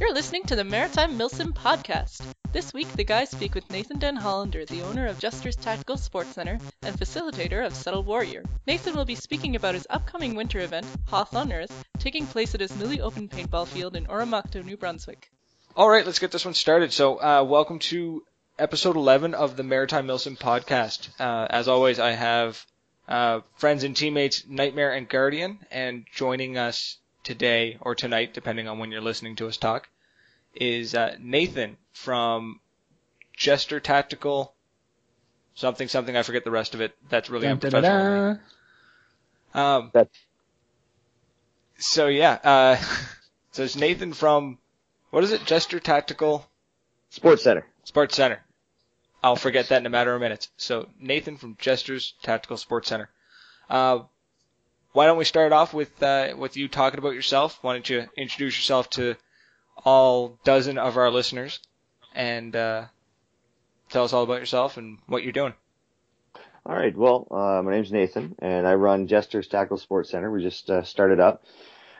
You're listening to the Maritime Milsim podcast. This week, the guys speak with Nathan Den Hollander, the owner of Jester's Tactical Sports Center and facilitator of Settle Warrior. Nathan will be speaking about his upcoming winter event, Hoth on Earth, taking place at his newly opened paintball field in Oromocto, New Brunswick. All right, let's get this one started. So, uh, welcome to episode 11 of the Maritime Milsim podcast. Uh, as always, I have uh, friends and teammates Nightmare and Guardian, and joining us today or tonight, depending on when you're listening to us talk, is uh, Nathan from Jester Tactical something something. I forget the rest of it. That's really Dun, dun, dun, unprofessional. dun. Um, That's- so yeah, uh, so it's Nathan from what is it? Jester Tactical Sports Center. Sports Center. I'll forget that in a matter of minutes. So Nathan from Jester's Tactical Sports Center. Uh, why don't we start off with uh, with you talking about yourself? Why don't you introduce yourself to all dozen of our listeners and uh, tell us all about yourself and what you're doing? All right. Well, uh, my name's Nathan, and I run Jester's Tactical Sports Center. We just uh, started up,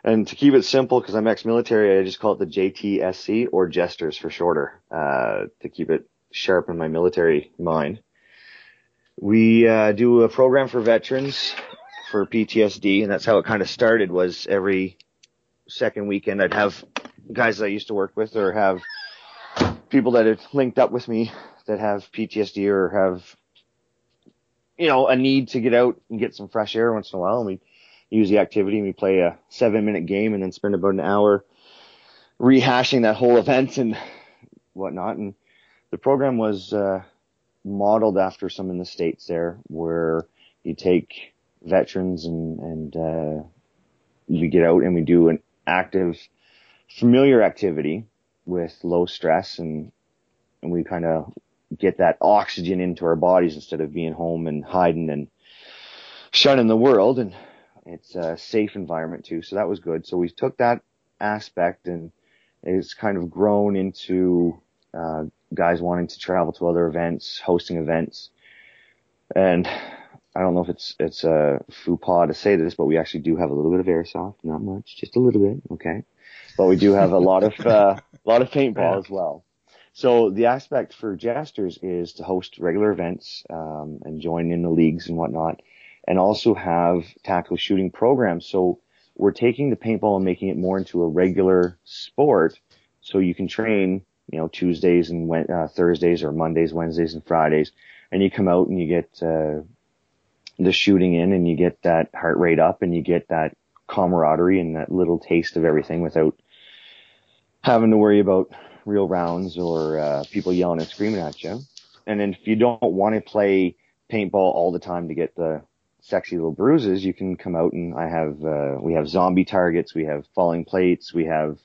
and to keep it simple, because I'm ex-military, I just call it the JTSC or Jesters for shorter, uh, to keep it sharp in my military mind. We uh, do a program for veterans for PTSD, and that's how it kind of started. Was every second weekend I'd have guys that I used to work with, or have people that had linked up with me that have PTSD or have you know, a need to get out and get some fresh air once in a while. And we use the activity and we play a seven minute game and then spend about an hour rehashing that whole event and whatnot. And the program was, uh, modeled after some in the States there where you take veterans and, and, uh, we get out and we do an active, familiar activity with low stress and, and we kind of get that oxygen into our bodies instead of being home and hiding and shunning the world. And it's a safe environment too. So that was good. So we took that aspect and it's kind of grown into, uh, guys wanting to travel to other events, hosting events. And I don't know if it's, it's a faux pas to say this, but we actually do have a little bit of airsoft, not much, just a little bit. Okay. But we do have a lot of, uh, a lot of paintball as well. So the aspect for Jesters is to host regular events um, and join in the leagues and whatnot, and also have tackle shooting programs. So we're taking the paintball and making it more into a regular sport, so you can train, you know, Tuesdays and uh, Thursdays or Mondays, Wednesdays, and Fridays, and you come out and you get uh, the shooting in, and you get that heart rate up, and you get that camaraderie and that little taste of everything without having to worry about real rounds or uh, people yelling and screaming at you. And then if you don't want to play paintball all the time to get the sexy little bruises, you can come out and I have uh, we have zombie targets, we have falling plates, we have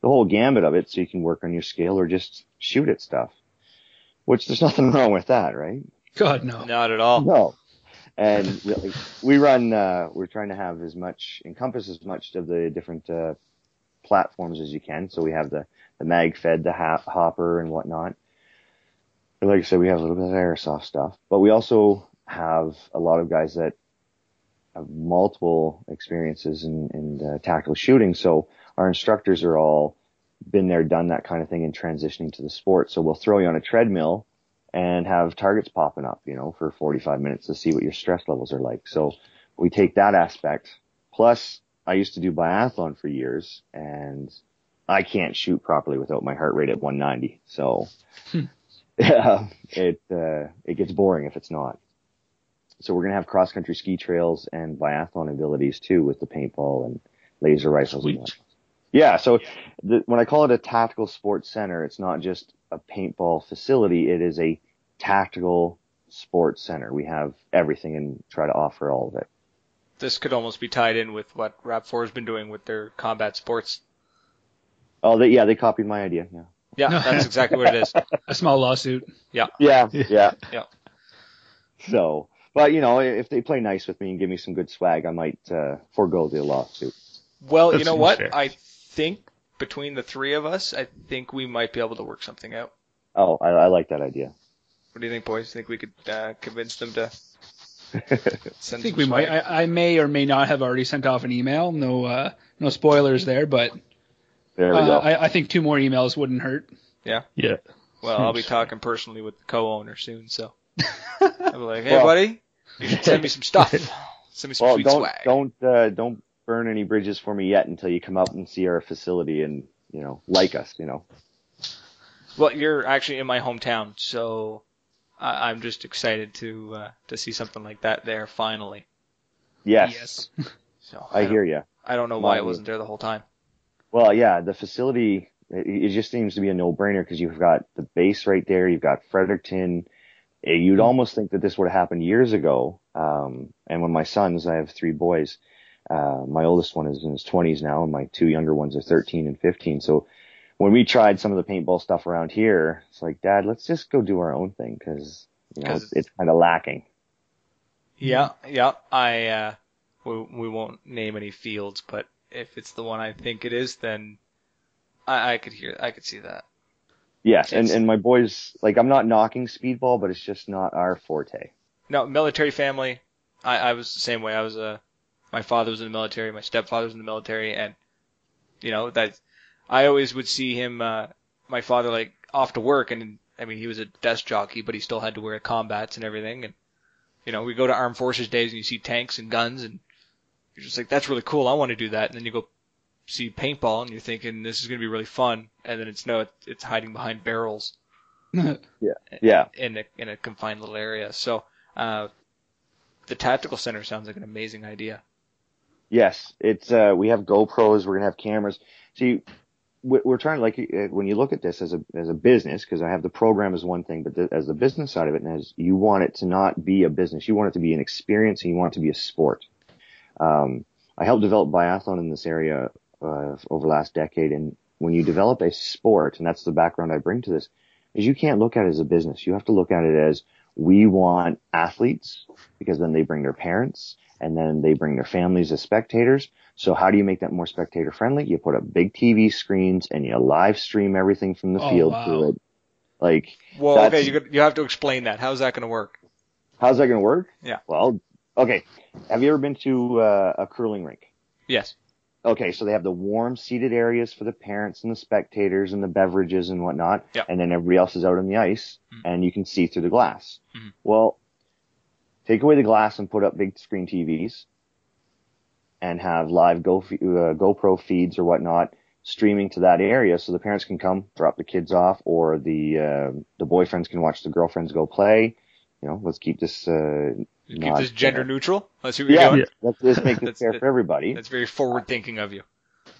the whole gambit of it, so you can work on your skill or just shoot at stuff. Which there's nothing wrong with that, right? God no. Not at all. No. And really, we run, uh, we're trying to have as much, encompass as much of the different, uh, platforms as you can. So we have the, the mag fed, the ha- hopper and whatnot. But like I said, we have a little bit of airsoft stuff, but we also have a lot of guys that have multiple experiences in, in uh, tactical shooting. So our instructors are all been there, done that kind of thing in transitioning to the sport. So we'll throw you on a treadmill and have targets popping up, you know, for 45 minutes to see what your stress levels are like. So we take that aspect. Plus, I used to do biathlon for years and I can't shoot properly without my heart rate at 190. So yeah, it, uh, it gets boring if it's not. So we're going to have cross country ski trails and biathlon abilities too with the paintball and laser rifles. Sweet. whatnot. Yeah. So the, when I call it a tactical sports center, it's not just a paintball facility. It is a tactical sports center. We have everything and try to offer all of it. This could almost be tied in with what RAP4 has been doing with their combat sports. Oh, they, yeah, they copied my idea. Yeah. Yeah, that's exactly what it is. A small lawsuit. Yeah. Yeah. Yeah. So, but you know, if they play nice with me and give me some good swag, I might, uh, forego the lawsuit. Well, you know what? fair. I think between the three of us, I think we might be able to work something out. Oh, I, I like that idea. What do you think, boys? You Think we could uh, convince them to I think some we might. I, I may or may not have already sent off an email. No, uh, no spoilers there, but There we Uh, go. I, I think two more emails wouldn't hurt. Yeah. Yeah. Well, I'll be talking personally with the co-owner soon, so I'll be like, "Hey, Well- buddy, you should send me some stuff. Send me some well, sweet don't swag." don't uh, don't burn any bridges for me yet until you come up and see our facility and you know like us. You know. Well, you're actually in my hometown, so I- I'm just excited to uh, to see something like that there finally. Yes. So I don't- hear you. I don't know why it wasn't there the whole time. Well, yeah, the facility, it, it just seems to be a no-brainer because you've got the base right there. You've got Fredericton. Eh, You'd almost think that this would have happened years ago. Um, and when my sons, I have three boys, uh, my oldest one is in his twenties now and my two younger ones are 13 and 15. So when we tried some of the paintball stuff around here, it's like, dad, let's just go do our own thing because, you know it's kind of lacking. Yeah, yeah. I uh, we we won't name any fields, but if it's the one I think it is, then I, I could hear, I could see that. Yes. And, and my boys, like, I'm not knocking speedball, but it's just not our forte. No, military family. I, I was the same way. I was a, my father was in the military, my stepfather was in the military, and you know that I always would see him, uh, my father like off to work, and I mean he was a desk jockey, but he still had to wear combats and everything, and you know we go to armed forces days and you see tanks and guns, and you're just like that's really cool. I want to do that, and then you go see paintball, and you're thinking this is gonna be really fun, and then it's no, it's, it's hiding behind barrels Yeah. in a in a confined little area. So uh, the tactical center sounds like an amazing idea. Yes, it's uh, we have GoPros. We're gonna have cameras. See, we- we're trying like uh, when you look at this as a as a business, because I have the program as one thing, but the, as the business side of it, and as you want it to not be a business, you want it to be an experience, and you want it to be a sport. Um, I helped develop biathlon in this area uh, over the last decade, and when you develop a sport, and that's the background I bring to this, is you can't look at it as a business. You have to look at it as we want athletes because then they bring their parents and then they bring their families as spectators. So how do you make that more spectator friendly? You put up big TV screens and you live stream everything from the Oh, field wow. to it. Like, Well, okay, you you have to explain that. How's that going to work? how's that going to work? Yeah. Well, okay. Have you ever been to uh, a curling rink? Yes. Okay, so they have the warm seated areas for the parents and the spectators and the beverages and whatnot. Yeah. And then everybody else is out on the ice Mhm. and you can see through the glass. Mhm. Well, take away the glass and put up big screen TVs and have live Go, uh, GoPro feeds or whatnot streaming to that area so the parents can come drop the kids off or the, uh, the boyfriends can watch the girlfriends go play. You know, let's keep this, uh, Keep Not this gender fair. neutral. Let's see what you're doing. Yeah. let's, let's make this That's- fair for everybody. That's very forward thinking of you.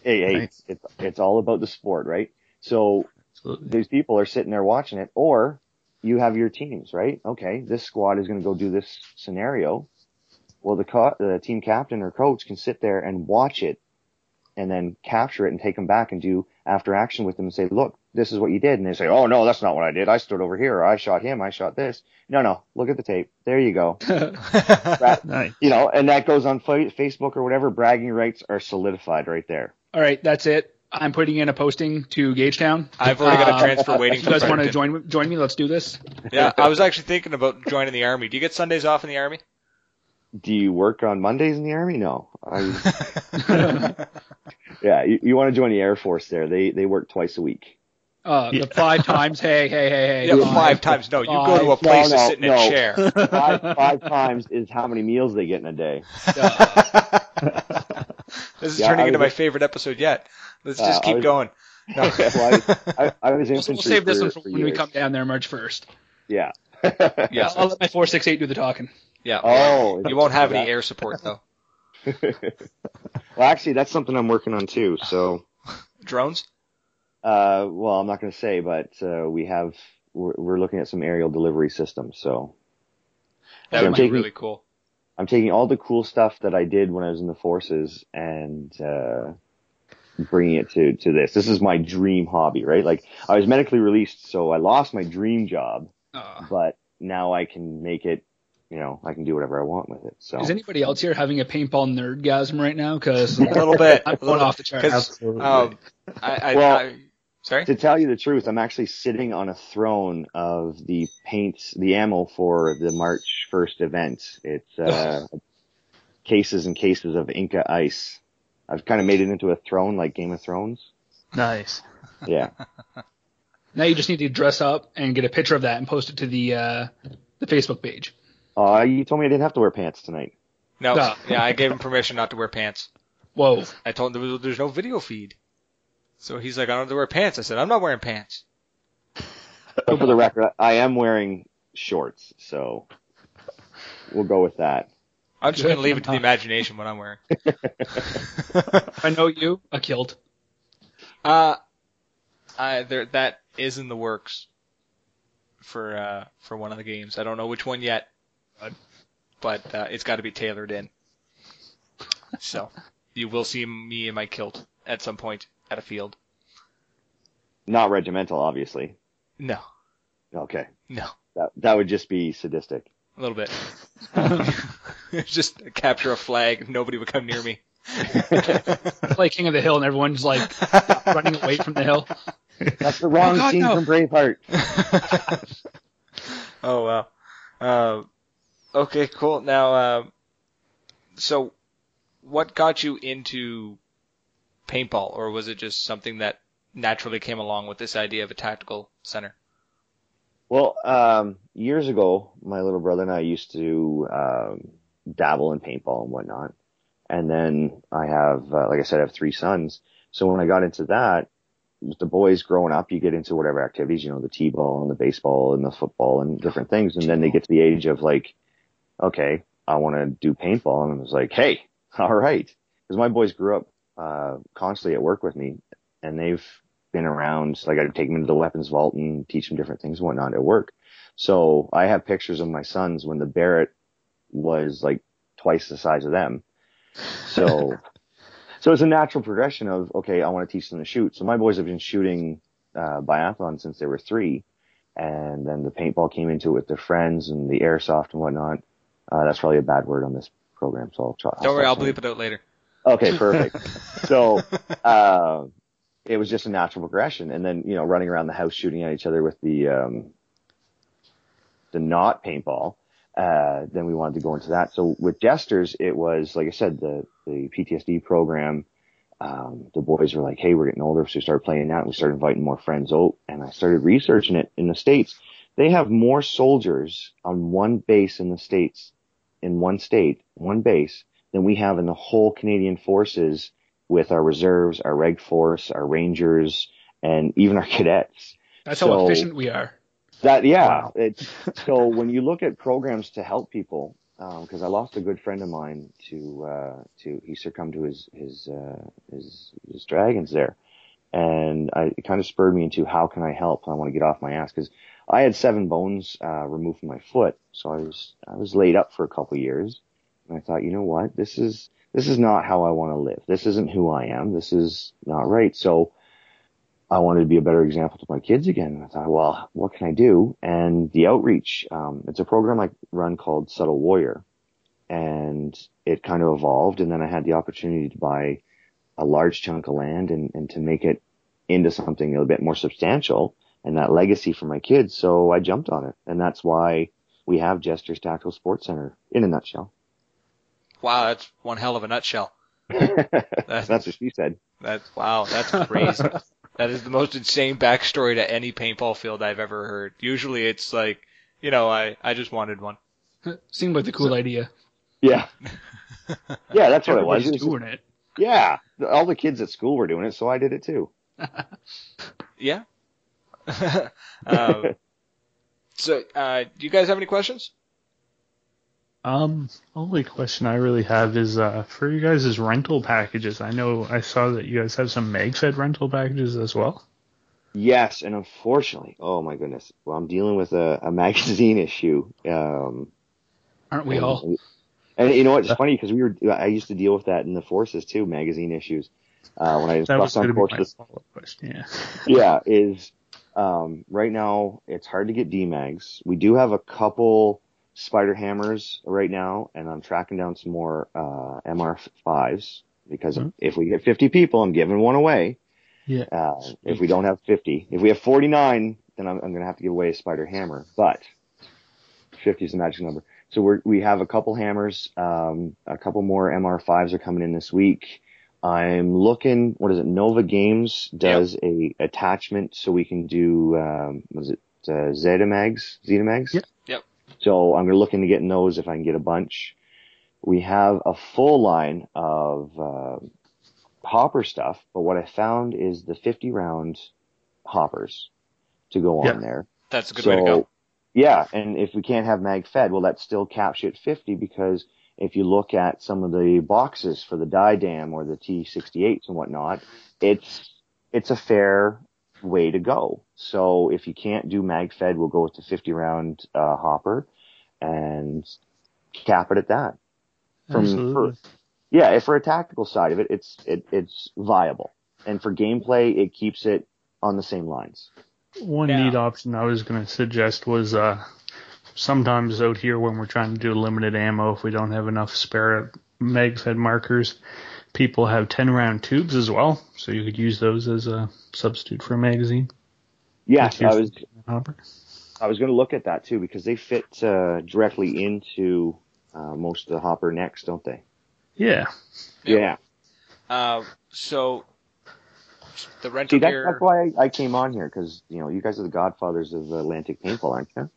hey, hey, Nice. it's, it's all about the sport, right? So Absolutely. these people are sitting there watching it, or you have your teams, right? Okay, this squad is going to go do this scenario. Well, the, co- the team captain or coach can sit there and watch it and then capture it and take them back and do after action with them and say, look, this is what you did. And they say, oh no, that's not what I did. I stood over here. I shot him. I shot this. No, no, look at the tape. There you go. Nice. You know, and that goes on Facebook or whatever. Bragging rights are solidified right there. All right, that's it. I'm putting in a posting to Gagetown. I've already got a Uh, transfer waiting for You guys want to join join me? Let's do this. Yeah, I was actually thinking about joining the army. Do you get Sundays off in the army? Do you work on Mondays in the army? No. I, yeah, you, you want to join the Air Force there. They, they work twice a week. Uh, Yeah. the five times. Hey, hey, hey, hey. yeah, come on. five times. No, you go to a place No, to no, sit in a chair. Five, five times is how many meals they get in a day. this is Yeah, turning I into was- my favorite episode yet. Let's Uh, just I keep was- going. No. well, I, I, I was We'll, infantry we'll save this for, one for for when we come down there March 1st. Yeah. Yeah. I'll let my 468 do the talking. Yeah. Oh, You won't have any that- air support though. well, actually, that's something I'm working on too. So, Drones? Uh, well, I'm not going to say, but uh, we have we're, we're looking at some aerial delivery systems. So, That So would I'm be taking- really cool. I'm taking all the cool stuff that I did when I was in the forces and uh, bringing it to to this. This is my dream hobby, right? Like I was medically released, so I lost my dream job, Uh, but now I can make it. You know, I can do whatever I want with it. So is anybody else here having a paintball nerdgasm right now? Because A little bit. I'm going off the charts. 'cause, Absolutely. um, I, I, Well- I, sorry? to tell you the truth, I'm actually sitting on a throne of the paint, the ammo for the March 1st event. It's uh, cases and cases of Inca ice. I've kind of made it into a throne like Game of Thrones. Nice. Yeah. Now you just need to dress up and get a picture of that and post it to the uh, the Facebook page. Uh, you told me I didn't have to wear pants tonight. No, No. yeah, I gave him permission not to wear pants. Whoa. I told him there was, there's no video feed. So he's like, I don't have to wear pants. I said, I'm not wearing pants. But for the record, I am wearing shorts, so we'll go with that. I'm just gonna leave it to the imagination what I'm wearing. I know you, a kilt. Uh, I there that is in the works for uh for one of the games. I don't know which one yet, but but uh, it's got to be tailored in. So you will see me in my kilt at some point at a field. Not regimental, obviously. No, Okay. no, That that would just be sadistic. a little bit. just capture a flag. Nobody would come near me. Play King of the Hill and everyone's like running away from the hill. That's the wrong Oh, God, scene no. from Braveheart. oh wow. Uh, okay, cool. Now, uh, so what got you into paintball, or was it just something that naturally came along with this idea of a tactical center? Well, um, years ago, my little brother and I used to um, dabble in paintball and whatnot. And then I have, uh, like I said, I have three sons. So when I got into that, with the boys growing up, you get into whatever activities, you know, the t-ball and the baseball and the football and different things. And then they get to the age of like, okay, I want to do paintball. And I was like, hey, all right. Because my boys grew up uh, constantly at work with me, and they've been around. Like I'd take them into the weapons vault and teach them different things and whatnot at work. So I have pictures of my sons when the Barrett was like twice the size of them. So, so it's a natural progression of okay, I want to teach them to shoot. So my boys have been shooting uh, biathlon since they were three, and then the paintball came into it with their friends and the airsoft and whatnot. Uh, that's probably a bad word on this program, so I'll try. Don't worry, I'll stop bleep it out later. Okay, perfect. so, uh, it was just a natural progression. And then, you know, running around the house shooting at each other with the, um, the not paintball. Uh, then we wanted to go into that. So with Jesters, it was, like I said, the, the PTSD program. Um, the boys were like, Hey, we're getting older. So we started playing that. And we started inviting more friends out and I started researching it in the States. They have more soldiers on one base in the States, in one state, one base than we have in the whole Canadian forces with our reserves, our reg force, our rangers, and even our cadets. That's So- how efficient we are. That yeah. It's, so when you look at programs to help people, um, because I lost a good friend of mine to uh, to he succumbed to his his uh, his, his dragons there, and I, it kind of spurred me into how can I help? I want to get off my ass because I had seven bones uh, removed from my foot, so I was I was laid up for a couple years, and I thought, you know what, this is this is not how I want to live. This isn't who I am. This is not right. So I wanted to be a better example to my kids again. And I thought, well, what can I do? And the outreach, um, it's a program I run called Subtle Warrior. And it kind of evolved. And then I had the opportunity to buy a large chunk of land and, and to make it into something a bit more substantial and that legacy for my kids. So I jumped on it. And that's why we have Jester's Tactical Sports Center in a nutshell. Wow, that's one hell of a nutshell. That's That's what she said. that's wow, that's crazy. that is the most insane backstory to any paintball field I've ever heard. Usually it's like, you know, I I just wanted one. Seemed like the cool idea. Yeah. Yeah, that's what it was. Everybody's It was doing it. Yeah, all the kids at school were doing it, so I did it too. Yeah. um, so, uh, do you guys have any questions? Um, only question I really have is uh, for you guys' is rental packages. I know I saw that you guys have some MagFed rental packages as well. Yes, and unfortunately, oh my goodness, well, I'm dealing with a, a magazine issue. Um, Aren't we and, all? And you know what? It's funny because we were. I used to deal with that in the forces too, magazine issues. Uh, when I That was on to be my question. Yeah. yeah, is um, right now it's hard to get DMAGs. We do have a couple spider hammers right now, and I'm tracking down some more uh, MR5s because Mhm. if we get 50 people, I'm giving one away. Yeah. Uh, if we don't have 50, if we have 49, then I'm, I'm going to have to give away a Spyder hammer. But 50 is the magic number. So we're, we have a couple hammers, um, a couple more MR5s are coming in this week. I'm looking. What is it? Nova Games does a attachment so we can do. Um, was it uh, Zetamags? Zetamags. Yep. Yep. So I'm looking to get in those if I can get a bunch. We have a full line of uh, hopper stuff, but what I found is the 50 round hoppers to go on Yeah. there. That's a good way to go. Yeah, and if we can't have mag fed, well, that's still capped at 50 because if you look at some of the boxes for the Dye DAM or the T68s and whatnot, it's it's a fair way to go. So if you can't do mag fed, we'll go with the 50 round uh, hopper and cap it at that. From Absolutely. for, yeah, if for a tactical side of it, it's it, it's viable, and for gameplay, it keeps it on the same lines. One Yeah. neat option I was going to suggest was uh, sometimes out here when we're trying to do limited ammo, if we don't have enough spare mag fed markers, people have 10 round tubes as well. So you could use those as a substitute for a magazine. Yes, Like I was hopper. I was going to look at that too because they fit uh, directly into uh, most of the hopper necks, don't they? Yeah. Yeah. Yeah. Uh, so the rental See, that, gear. that's why I, I came on here because you know you guys are the godfathers of Atlantic paintball, aren't you?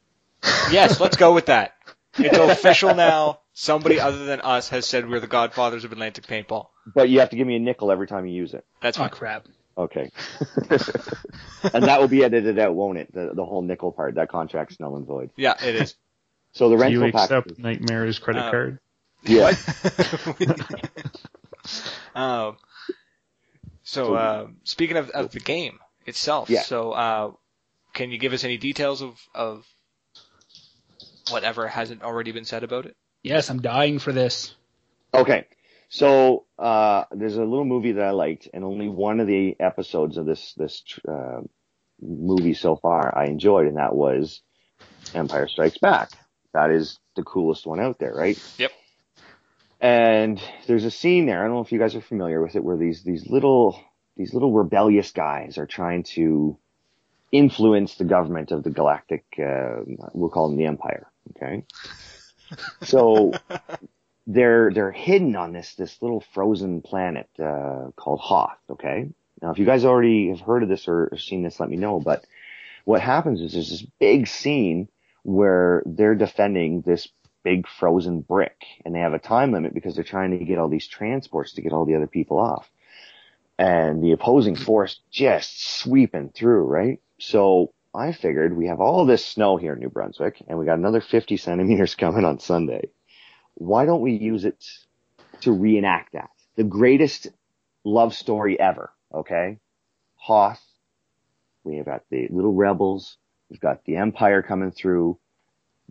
Yes, let's go with that. It's official now. Somebody other than us has said we're the godfathers of Atlantic paintball. But you have to give me a nickel every time you use it. That's Oh crap. Okay. and that will be edited out, won't it? The, the whole nickel part. That contract's null and void. Yeah, it is. So the Do rental you accept package. Nightmare's credit Uh, card? Yeah. um, so uh, speaking of, of the game itself, Yeah. so uh, can you give us any details of, of whatever hasn't already been said about it? Yes, I'm dying for this. Okay. So uh, there's a little movie that I liked, and only one of the episodes of this this uh, movie so far I enjoyed, and that was Empire Strikes Back. That is the coolest one out there, right? Yep. And there's a scene there. I don't know if you guys are familiar with it, where these these little these little rebellious guys are trying to influence the government of the galactic. Uh, we'll call them the Empire. Okay. So they're they're hidden on this this little frozen planet uh, called Hoth. Okay. Now, if you guys already have heard of this or, or seen this, let me know. But what happens is there's this big scene where they're defending this big frozen brick, and they have a time limit because they're trying to get all these transports to get all the other people off. And the opposing force just sweeping through, right? So I figured we have all this snow here in New Brunswick, and we got another 50 centimeters coming on Sunday why don't we use it to reenact that? The greatest love story ever, okay? Hoth. We have got the little rebels. We've got the Empire coming through.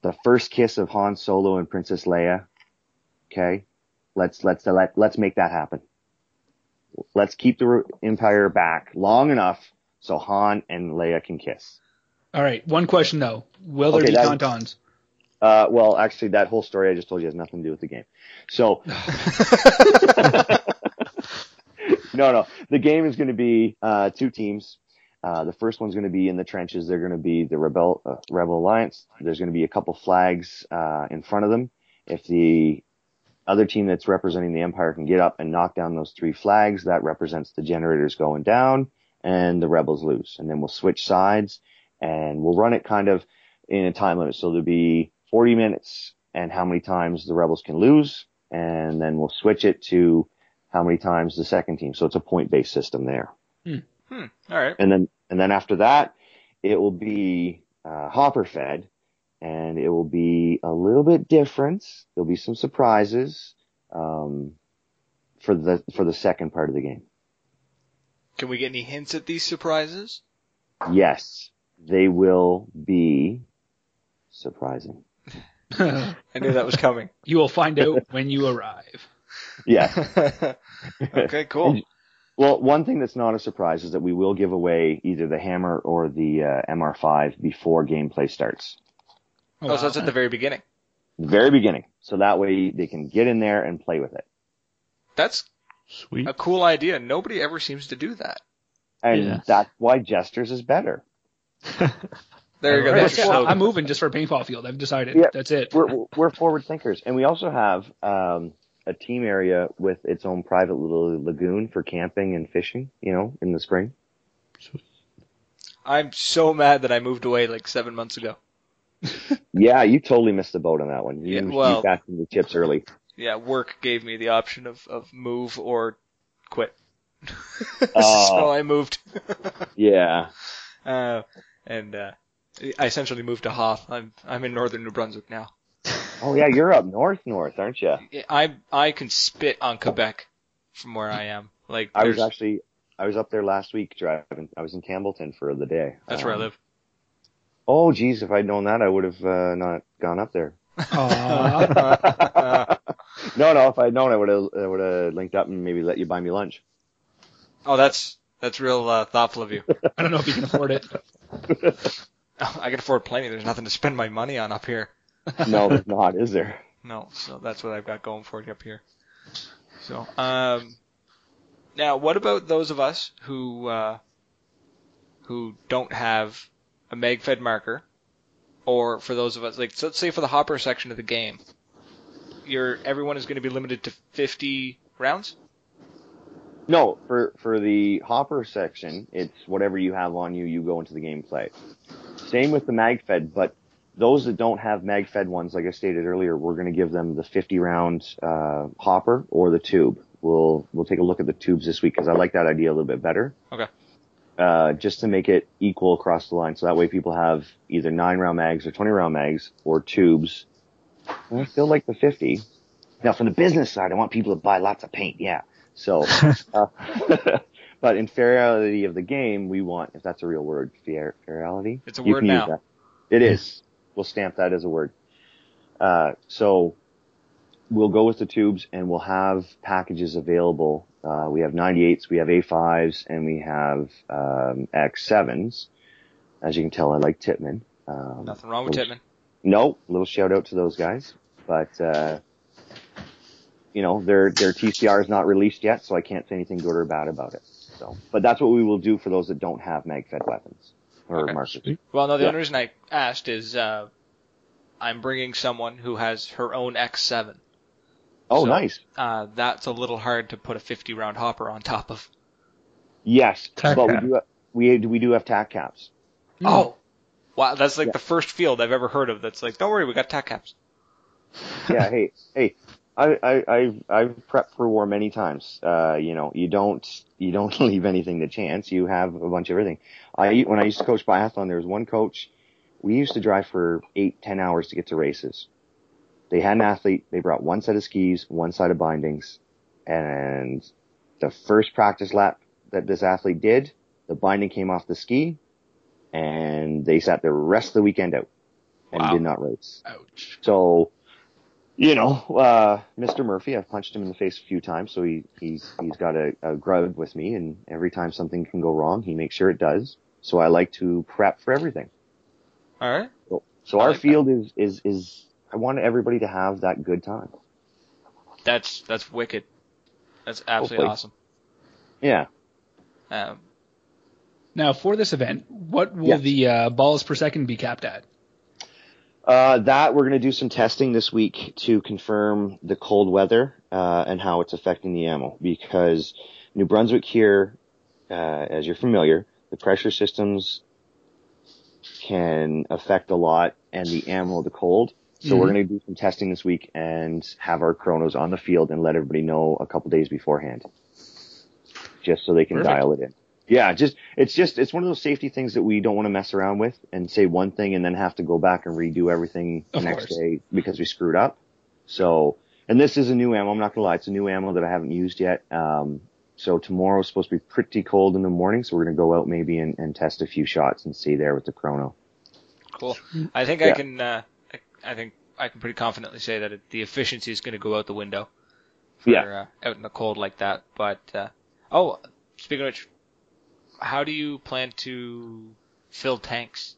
The first kiss of Han Solo and Princess Leia. Okay? Let's, let's, let, let's make that happen. Let's keep the Empire back long enough so Han and Leia can kiss. All right, one question though. Will there Okay, be that- tauntauns? Uh, well, actually, that whole story I just told you has nothing to do with the game. So, no, no, the game is going to be uh, two teams. Uh, the first one's going to be in the trenches. They're going to be the Rebel uh, Rebel Alliance. There's going to be a couple flags uh, in front of them. If the other team that's representing the Empire can get up and knock down those three flags, that represents the generators going down, and the Rebels lose. And then we'll switch sides, and we'll run it kind of in a time limit. So there'll be 40 minutes and how many times the rebels can lose. And then we'll switch it to how many times the second team. So it's a point based system there. Hmm. All right. And then, and then after that, it will be, uh, hopper fed and it will be a little bit different. There'll be some surprises, um, for the, for the second part of the game. Can we get any hints at these surprises? Yes, they will be surprising. I knew that was coming. you will find out when you arrive. Yeah. okay, cool. Well, one thing that's not a surprise is that we will give away either the hammer or the uh, MR5 before gameplay starts. Oh, so that's at the very beginning. The very beginning. So that way they can get in there and play with it. That's Sweet. a cool idea. Nobody ever seems to do that. And Yeah. that's why Jesters is better. There you go. That's your yeah, slogan. I'm moving just for a paintball field. I've decided. Yeah. That's it. We're, we're forward thinkers. And we also have, um, a team area with its own private little lagoon for camping and fishing, you know, in the spring. I'm so mad that I moved away like seven months ago. Yeah, you totally missed the boat on that one. You, Yeah, you well- got the chips early. Yeah, work gave me the option of, of move or quit. Oh. so I moved. Yeah. uh, and uh, I essentially moved to Hoth. I'm I'm in northern New Brunswick now. Oh yeah, you're up north, north, aren't you? I I can spit on Quebec from where I am. Like I was actually I was up there last week driving. I was in Campbellton for the day. that's where I Um, live. Oh geez, if I'd known that, I would have uh, not gone up there. No, no, if I'd known, I would have I would have linked up and maybe let you buy me lunch. oh, that's that's real uh, thoughtful of you. I don't know if you can afford it. I can afford plenty. There's nothing to spend my money on up here. No, there's not, is there? No, so that's what I've got going for it up here. So, um, now what about those of us who uh, who don't have a mag-fed marker, or for those of us like, so let's say for the hopper section of the game, you're everyone is going to be limited to 50 rounds. No, for for the hopper section, it's whatever you have on you, you go into the gameplay. Same with the MagFed, but those that don't have MagFed ones, like I stated earlier, we're going to give them the 50 round uh, hopper or the tube. We'll we'll take a look at the tubes this week because I like that idea a little bit better. Okay. Uh, just to make it equal across the line, so that way people have either nine round mags or 20 round mags or tubes. And I still like the 50. Now, from the business side, I want people to buy lots of paint. Yeah. So, uh, but in fairality of the game, we want, if that's a real word, fair, fairality. It's a You word can use now. that. It is. We'll stamp that as a word. Uh, so we'll go with the tubes and we'll have packages available. Uh, we have 98s, we have A5s, and we have, um, X7s. As you can tell, I like Tippmann. Um, Nothing wrong with Oops. Tippmann. no, little shout out to those guys, but uh, you know their their TCR is not released yet, so I can't say anything good or bad about it. So, but that's what we will do for those that don't have mag-fed weapons or Okay. markers. Well, no, the Yeah. only reason I asked is uh, I'm bringing someone who has her own X7. Oh, So- nice. Uh, that's a little hard to put a 50 round hopper on top of. Yes, Tac but we do ha- we we do have tack caps. Oh, wow! That's like Yeah. the first field I've ever heard of. That's like, don't worry, we got tack caps. Yeah, hey, hey, I, I, I've, I've prepped for war many times. Uh, you know, you don't, you don't leave anything to chance. You have a bunch of everything. I, when I used to coach biathlon, there was one coach, we used to drive for eight, ten hours to get to races. They had an athlete, they brought one set of skis, one set of bindings, and the first practice lap that this athlete did, the binding came off the ski, and they sat the rest of the weekend out and Wow. did not race. Ouch. So, you know, uh, Mr. Murphy, I've punched him in the face a few times, so he, he's, he's got a, a grudge with me, and every time something can go wrong, he makes sure it does. So I like to prep for everything. All right. So, so our like field is, is, is, I want everybody to have that good time. That's that's wicked. That's absolutely Hopefully. awesome. Yeah. Um, Now, for this event, what will Yeah. the uh, balls per second be capped at? Uh, that we're going to do some testing this week to confirm the cold weather uh, and how it's affecting the ammo because New Brunswick here, uh, as you're familiar, the pressure systems can affect a lot and the ammo the cold. So we're Mhm. going to do some testing this week and have our chronos on the field and let everybody know a couple days beforehand, just so they can Perfect. dial it in. Yeah, just it's just it's one of those safety things that we don't want to mess around with and say one thing and then have to go back and redo everything the Of next course. day because we screwed up. So, and this is a new ammo. I'm not gonna lie, it's a new ammo that I haven't used yet. Um, so tomorrow's supposed to be pretty cold in the morning, so we're gonna go out maybe and, and test a few shots and see there with the chrono. cool. I think I can. Uh, I, I think I can pretty confidently say that it, the efficiency is going to go out the window. For, Yeah. Uh, out in the cold like that, but uh, oh, speaking of which, how do you plan to fill tanks?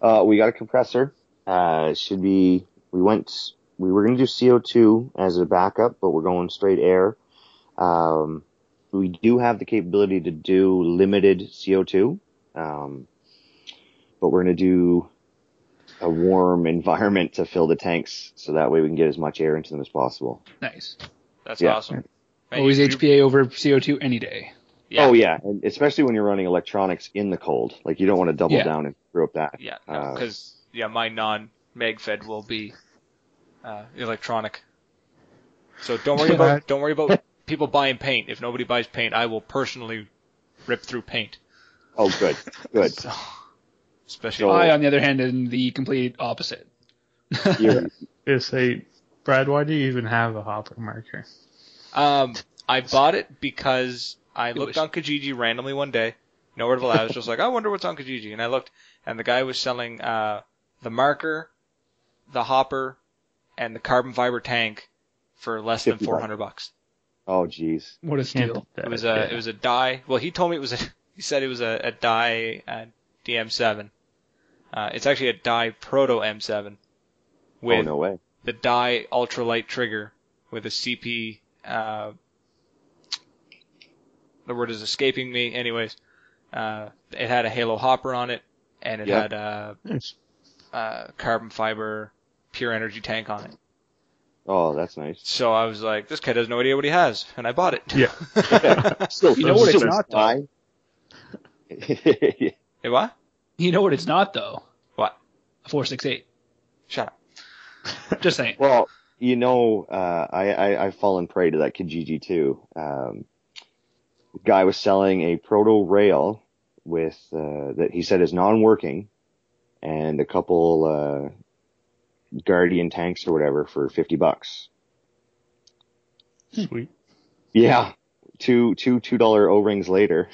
Uh, we got a compressor. Uh, it should be, we went, we were going to do CO2 as a backup, but we're going straight air. Um, we do have the capability to do limited CO2. Um, but we're going to do a warm environment to fill the tanks, so that way we can get as much air into them as possible. Nice. That's Yeah. awesome. And Always you- you- HPA over CO2 any day. Yeah. Oh yeah, and especially when you're running electronics in the cold, like you don't want to double Yeah. down and screw up that. Yeah, Uh, because yeah, my non-meg fed will be uh, electronic. So don't worry about don't worry about people buying paint. If nobody buys paint, I will personally rip through paint. Oh, good, good. So, especially So- I, on the other hand, am the complete opposite. You're- Yeah, say, Brad, why do you even have a hopper marker? Um, I bought it because I It looked was- on Kijiji randomly one day. nowhere to of a lie. I was just like, I wonder what's on Kijiji, and I looked, and the guy was selling uh, the marker, the hopper, and the carbon fiber tank for less than four hundred bucks. oh, jeez. What a steal. do that, It was a yeah. it was a Dye. Well, he told me it was a. He said it was a, a Dye uh, DM7. Uh, it's actually a Dye Proto M7 with oh no way. the Dye ultralight trigger with a CP. Uh, the word is escaping me. Anyways, uh, it had a Halo hopper on it, and it Yep. had a, Nice. a carbon fiber pure energy tank on it. Oh, that's nice. So I was like, this guy has no idea what he has, and I bought it. Yeah. Still, You know what it's not, though? Hey, what? You know what it's not, though? What? A 468. Shut up. Just saying. well, you know, uh, I, I I've fallen prey to that Kijiji too. Um, guy was selling a proto rail with uh, that he said is non-working, and a couple uh, Guardian tanks or whatever for fifty bucks. Sweet. Yeah, two two two dollar O rings later.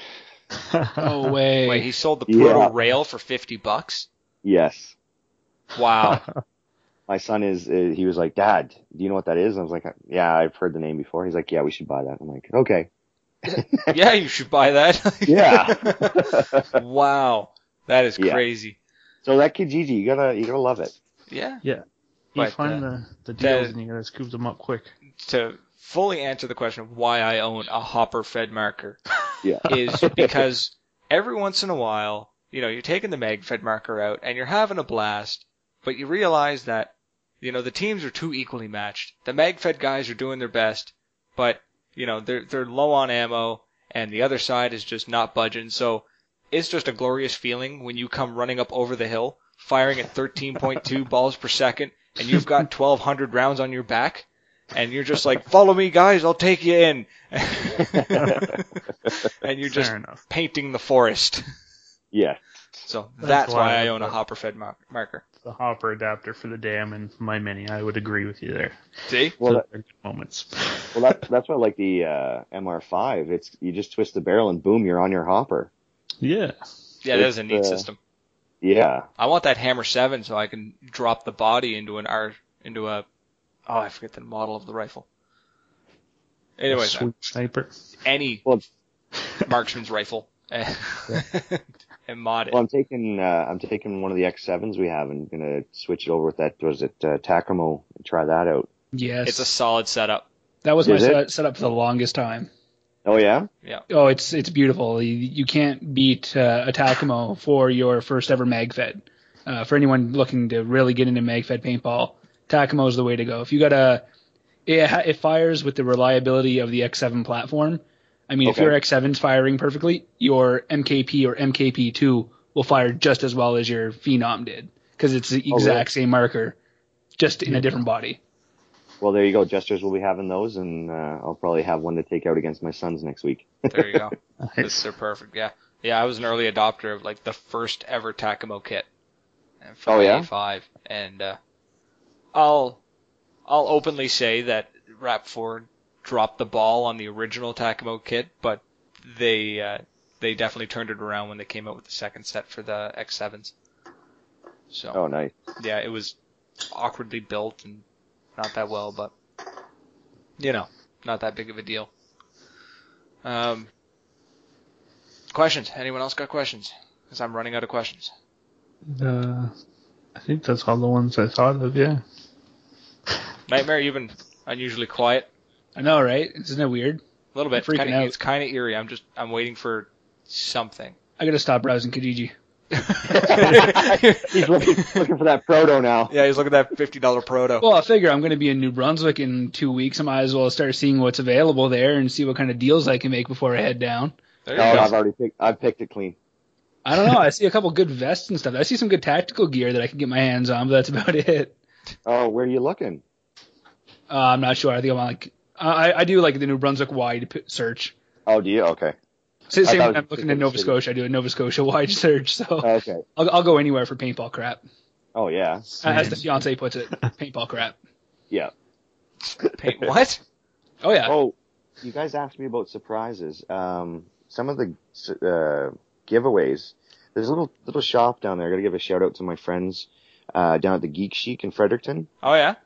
No way. Wait, he sold the Yeah. Proto Rail for fifty bucks. Yes, Wow. my son is. Uh, he was like, Dad, do you know what that is? I was like, Yeah, I've heard the name before. He's like, Yeah, we should buy that. I'm like, Okay. yeah, you should buy that. Yeah. wow, that is Yeah. crazy. so that Kijiji, you gotta you gotta love it. Yeah. Yeah. You But, find uh, the, the deals the- and you gotta scoop them up quick. To fully answer the question of why I own a hopper fed marker Yeah. is because every once in a while, you know, you're taking the mag fed marker out and you're having a blast, but you realize that, you know, the teams are too equally matched. The mag fed guys are doing their best, but, you know, they're, they're low on ammo and the other side is just not budging. So it's just a glorious feeling when you come running up over the hill, firing at 13.2 balls per second and you've got 1200 rounds on your back. And you're just like, follow me, guys. I'll take you in. and you're just painting the forest. Yeah. So that's, That's why, why I I own a hopper fed mar- marker. The hopper adapter for the dam and my mini. I would agree with you there. See? Well, Those that, good moments. well, that, that's why I like the uh, MR5. It's you just twist the barrel and boom, you're on your hopper. Yeah. Yeah, that is a neat uh, system. Yeah. I want that hammer seven so I can drop the body into an R into a oh I forget the model of the rifle. Anyways, Sweet sniper. any Well- marksman's rifle and, and mod it. Well, I'm taking uh, I'm taking one of the X7s we have and gonna switch it over with that. Was it uh, Tacamo? And try that out. Yes. It's a solid setup. that was my it? setup for the longest time. Oh yeah. Yeah. Oh, it's it's beautiful. You, you can't beat uh, a Tacamo for your first ever mag fed. Uh, for anyone looking to really get into mag fed paintball, Tacamo is the way to go. If you got a, it, it fires with the reliability of the X7 platform. I mean, if your X7's firing perfectly, your MKP or MKP2 will fire just as well as your Phenom did because it's the Oh, exact same marker, just in a different body. Well, there you go. Jesters will be having those, and uh, I'll probably have one to take out against my sons next week. There you go. They're- Nice. They're perfect. Yeah, yeah. I was an early adopter of like the first ever Tacamo kit. And Oh, yeah? A5, and uh, I'll I'll openly say that RAP4 dropped the ball on the original Tacamo kit, but they uh, they definitely turned it around when they came out with the second set for the X7s. So Oh, nice. yeah, it was awkwardly built and not that well, but you know, not that big of a deal. Um, questions? Anyone else got questions? Because I'm running out of questions. Uh, I think that's all the ones I thought of. Yeah. Nightmare, you've been unusually quiet. I know, right? Isn't it weird? A little bit. Freaking Kinda, out. It's kind of eerie. I'm just I'm waiting for something. I gotta stop browsing Kijiji. He's looking looking for that proto now. yeah, he's looking at that fifty dollar proto. Well, I figure I'm going to be in New Brunswick in two weeks. I might as well start seeing what's available there and see what kind of deals I can make before I head down. there No, you go. I've already picked. I've picked it clean. I don't know. I see a couple good vests and stuff. I see some good tactical gear that I can get my hands on, but that's about it. Oh, where are you looking? Uh, I'm not sure. I think I'm on, like I, I do like the New Brunswick wide p- search. Oh, do you? Okay. Same, same when I'm looking at in Nova city. Scotia. I do a Nova Scotia wide search, so Okay. I'll, I'll go anywhere for paintball crap, Oh yeah. as the fiance puts it. Paintball crap. Yeah. Paint what? Oh yeah. Oh, you guys asked me about surprises. Um, some of the uh, giveaways. There's a little little shop down there. I got to give a shout out to my friends uh, down at the Geek Chic in Fredericton. Oh yeah.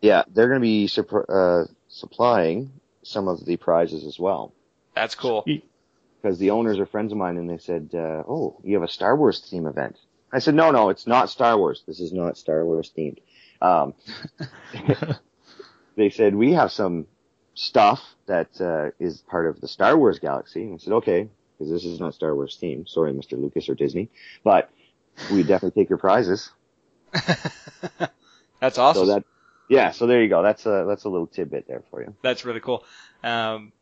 Yeah, they're going to be supp- uh, supplying some of the prizes as well That's cool. because the owners are friends of mine, and they said, uh, "Oh, you have a Star Wars theme event." I said, "No, no, it's not Star Wars. This is not Star Wars themed." Um, they said we have some stuff that uh, is part of the Star Wars galaxy. And I said, okay, because this is not Star Wars themed. Sorry, Mr. Lucas or Disney, but we definitely take your prizes. That's awesome. So that, yeah. So there you go. That's a that's a little tidbit there for you. That's really cool. Um,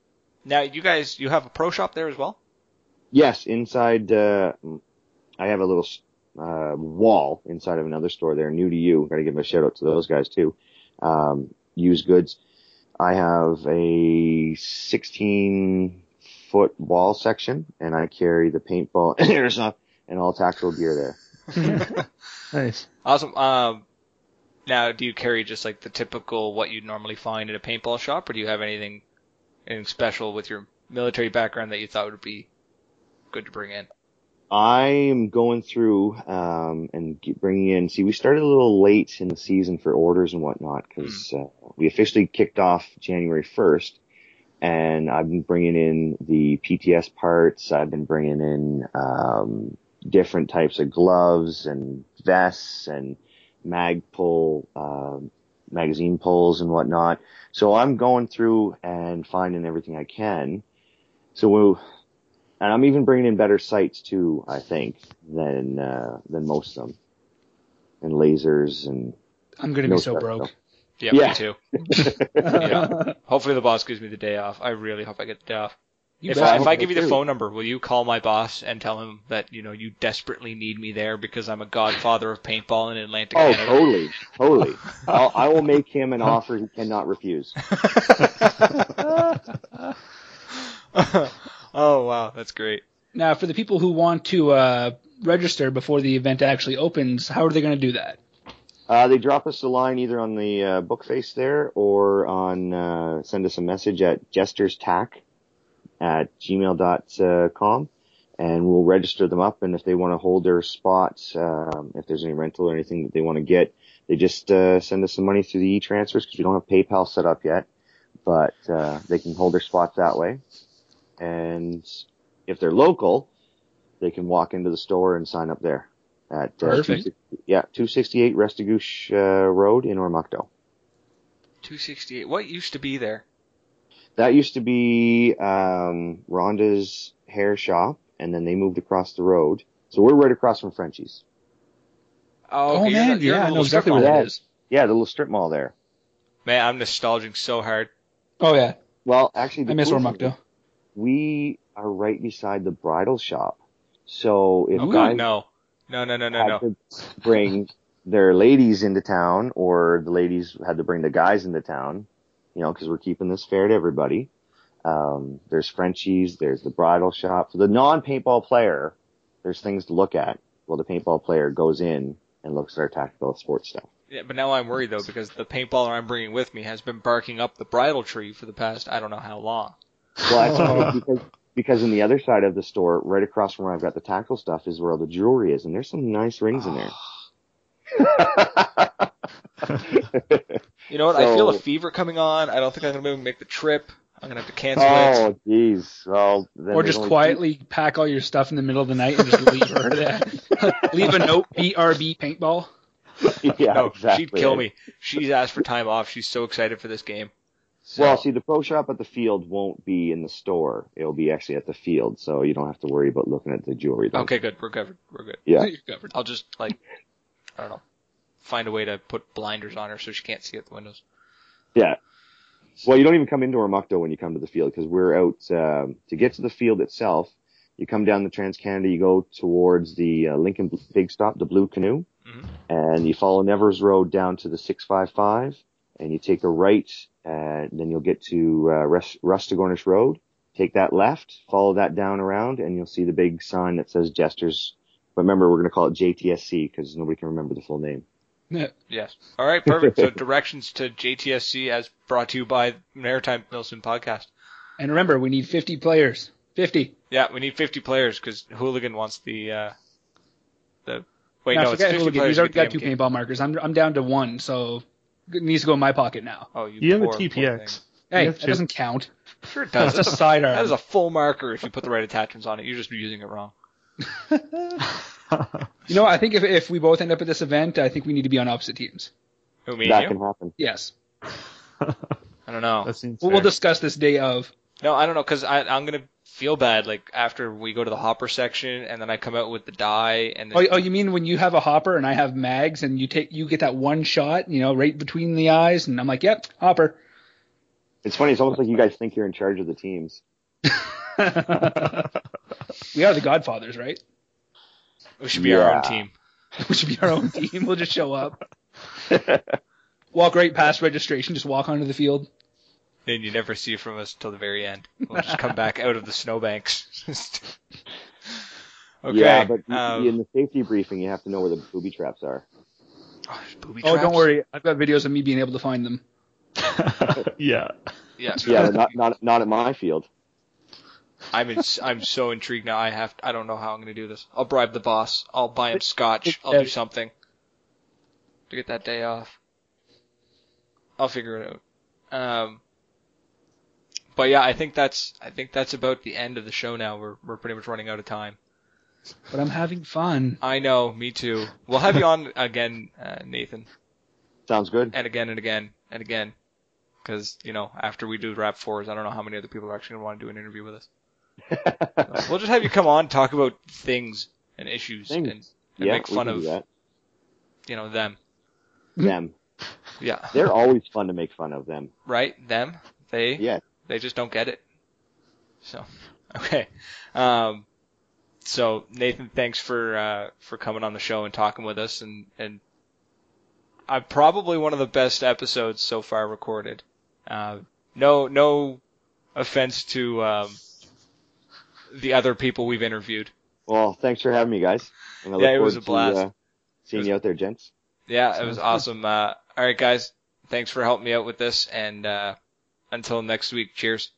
now you guys, you have a pro shop there as well. Yes, inside, uh, I have a little uh, wall inside of another store there, new to you. Got to give a shout out to those guys too. Um, used goods. I have a 16 foot wall section, and I carry the paintball, airsoft, and all tactical gear there. Nice. Awesome. Um, now, do you carry just like the typical what you'd normally find in a paintball shop, or do you have anything, anything special with your military background that you thought would be good to bring in? I'm going through um, and bringing in. See, we started a little late in the season for orders and whatnot because uh, we officially kicked off January 1st, and I've been bringing in the PTS parts. I've been bringing in um, different types of gloves and vests and mag pull, um magazine pulls and whatnot. So I'm going through and finding everything I can. So we and I'm even bringing in better sights too. I think than uh, than most of them, and lasers and I'm gonna no be so stuff, broke. Yeah, Yeah. me too. yeah. Hopefully the boss gives me the day off. I really hope I get the day off. You if. I, if I give you the too. phone number, will you call my boss and tell him that you know you desperately need me there because I'm a godfather of paintball in Atlantic Oh, Canada? totally, totally. I'll, I will make him an offer he cannot refuse. oh wow, that's great. Now, for the people who want to uh, register before the event actually opens, how are they going to do that? Uh, they drop us a line either on the uh, book face there or on uh, send us a message at jesterstack at gmail.com and we'll register them up. And if they want to hold their spots, um, if there's any rental or anything that they want to get, they just uh, send us some money through the e-transfers because we don't have PayPal set up yet. But uh, they can hold their spots that way. And if they're local, they can walk into the store and sign up there at uh, Perfect. 260 yeah 268 Restigouche uh, Road in Oromocto. 268. What used to be there? That used to be um, Rhonda's hair shop, and then they moved across the road. So we're right across from Frenchy's. Oh, Oh, okay, you're man, you're yeah, I know exactly mall. where that Yeah. the little strip mall there. Man, I'm nostalgic so hard. Oh yeah, Well, actually, the I miss cool thing Oromocto. We are right beside the bridal shop, so if oh, guys no, no, no, no, no, no, bring their ladies into town, or the ladies had to bring the guys into town, you know, because we're keeping this fair to everybody. Um, there's Frenchy's, there's the bridal shop. For the non-paintball player, there's things to look at. Well, the paintball player goes in and looks at our tactical sports stuff. Yeah, but now I'm worried though because the paintballer I'm bringing with me has been barking up the bridal tree for the past I don't know how long. Well, that's because because in the other side of the store, right across from where I've got the tactical stuff, is where all the jewelry is, and there's some nice rings in there. You know what? I feel a fever coming on. I don't think I'm gonna be able to make the trip. I'm gonna have to cancel it. oh, jeez. Well, or just only quietly pack all your stuff in the middle of the night and just leave her there. leave a note, BRB paintball. yeah, no, exactly. she'd kill me. She's asked for time off. She's so excited for this game. So, Well, see, the pro shop at the field won't be in the store. It'll be actually at the field, so you don't have to worry about looking at the jewelry. Then. okay, good. We're covered. We're good. Yeah. You're covered. I'll just like, I don't know, find a way to put blinders on her so she can't see out the windows. Yeah. Well, you don't even come into Oromocto when you come to the field because we're out um, to get to the field itself. You come down the Trans Canada, you go towards the uh, Lincoln Big Stop, the Blue Canoe, Mhm. and you follow Nevers Road down to the 655, and you take a right, and then you'll get to uh, Restigouche Road. Take that left, follow that down around, and you'll see the big sign that says Jesters. But remember, we're going to call it JTSC because nobody can remember the full name. Yes. All right, perfect. so directions to JTSC as brought to you by Maritime Milsim Podcast. And remember, we need 50 players. 50. Yeah, we need 50 players because Hooligan wants the uh, the wait Now, no, it's 50 Hooligan. players. He's already got two MK. paintball markers. I'm, I'm down to one, so it needs to go in my pocket now. Oh, you, You have a poor, poor TPX. Hey, have that two. doesn't count. Sure it does. That's That's a, sidearm. that is a full marker if you put the right attachments on it. You're just using it wrong. You know, I think if, if we both end up at this event, I think we need to be on opposite teams. Who me that and can happen. Yes. I don't know. that seems We'll, we'll discuss this day of. No, I don't know because I'm gonna feel bad like after we go to the hopper section and then I come out with the die and then Oh, oh, you mean when you have a hopper and I have mags and you take you get that one shot, you know, right between the eyes, and I'm like, yep, hopper. It's funny. It's almost like you guys think you're in charge of the teams. we are the Godfathers, right? We should be our own team. We should be our own team. We'll just show up, walk right past registration, just walk onto the field. And you never see from us till the very end. We'll just come back out of the snowbanks. okay. Yeah, but um, in the safety briefing, you have to know where the booby traps are. oh, there's booby Oh, don't worry, I've got videos of me being able to find them. yeah. Yeah. Yeah, but not not not at my field. I'm in, I'm so intrigued now. I have I don't know how I'm gonna do this. I'll bribe the boss. I'll buy him scotch. I'll do something to get that day off. I'll figure it out. Um, but yeah, I think that's I think that's about the end of the show now. We're we're pretty much running out of time. But I'm having fun. I know, me too. We'll have you on again, uh, Nathan, Sounds good. and again and again and again, because you know after we do RAP4s, I don't know how many other people are actually gonna want to do an interview with us. We'll just have you come on, talk about things and issues, Things. and, and yeah, make fun of you know them. Them. Yeah, They're always fun to make fun of them. right. Them. They. Yeah. They just don't get it. So, okay. Um, so Nathan, thanks for uh, for coming on the show and talking with us, and and uh, probably one of the best episodes so far recorded. Uh, no no offense to um, the other people we've interviewed. Well, thanks for having me, guys. And I look Yeah, it was a blast. To, uh, seeing was- you out there, gents. Yeah, it was awesome. Uh, all right, guys, thanks for helping me out with this, and uh, until next week, cheers.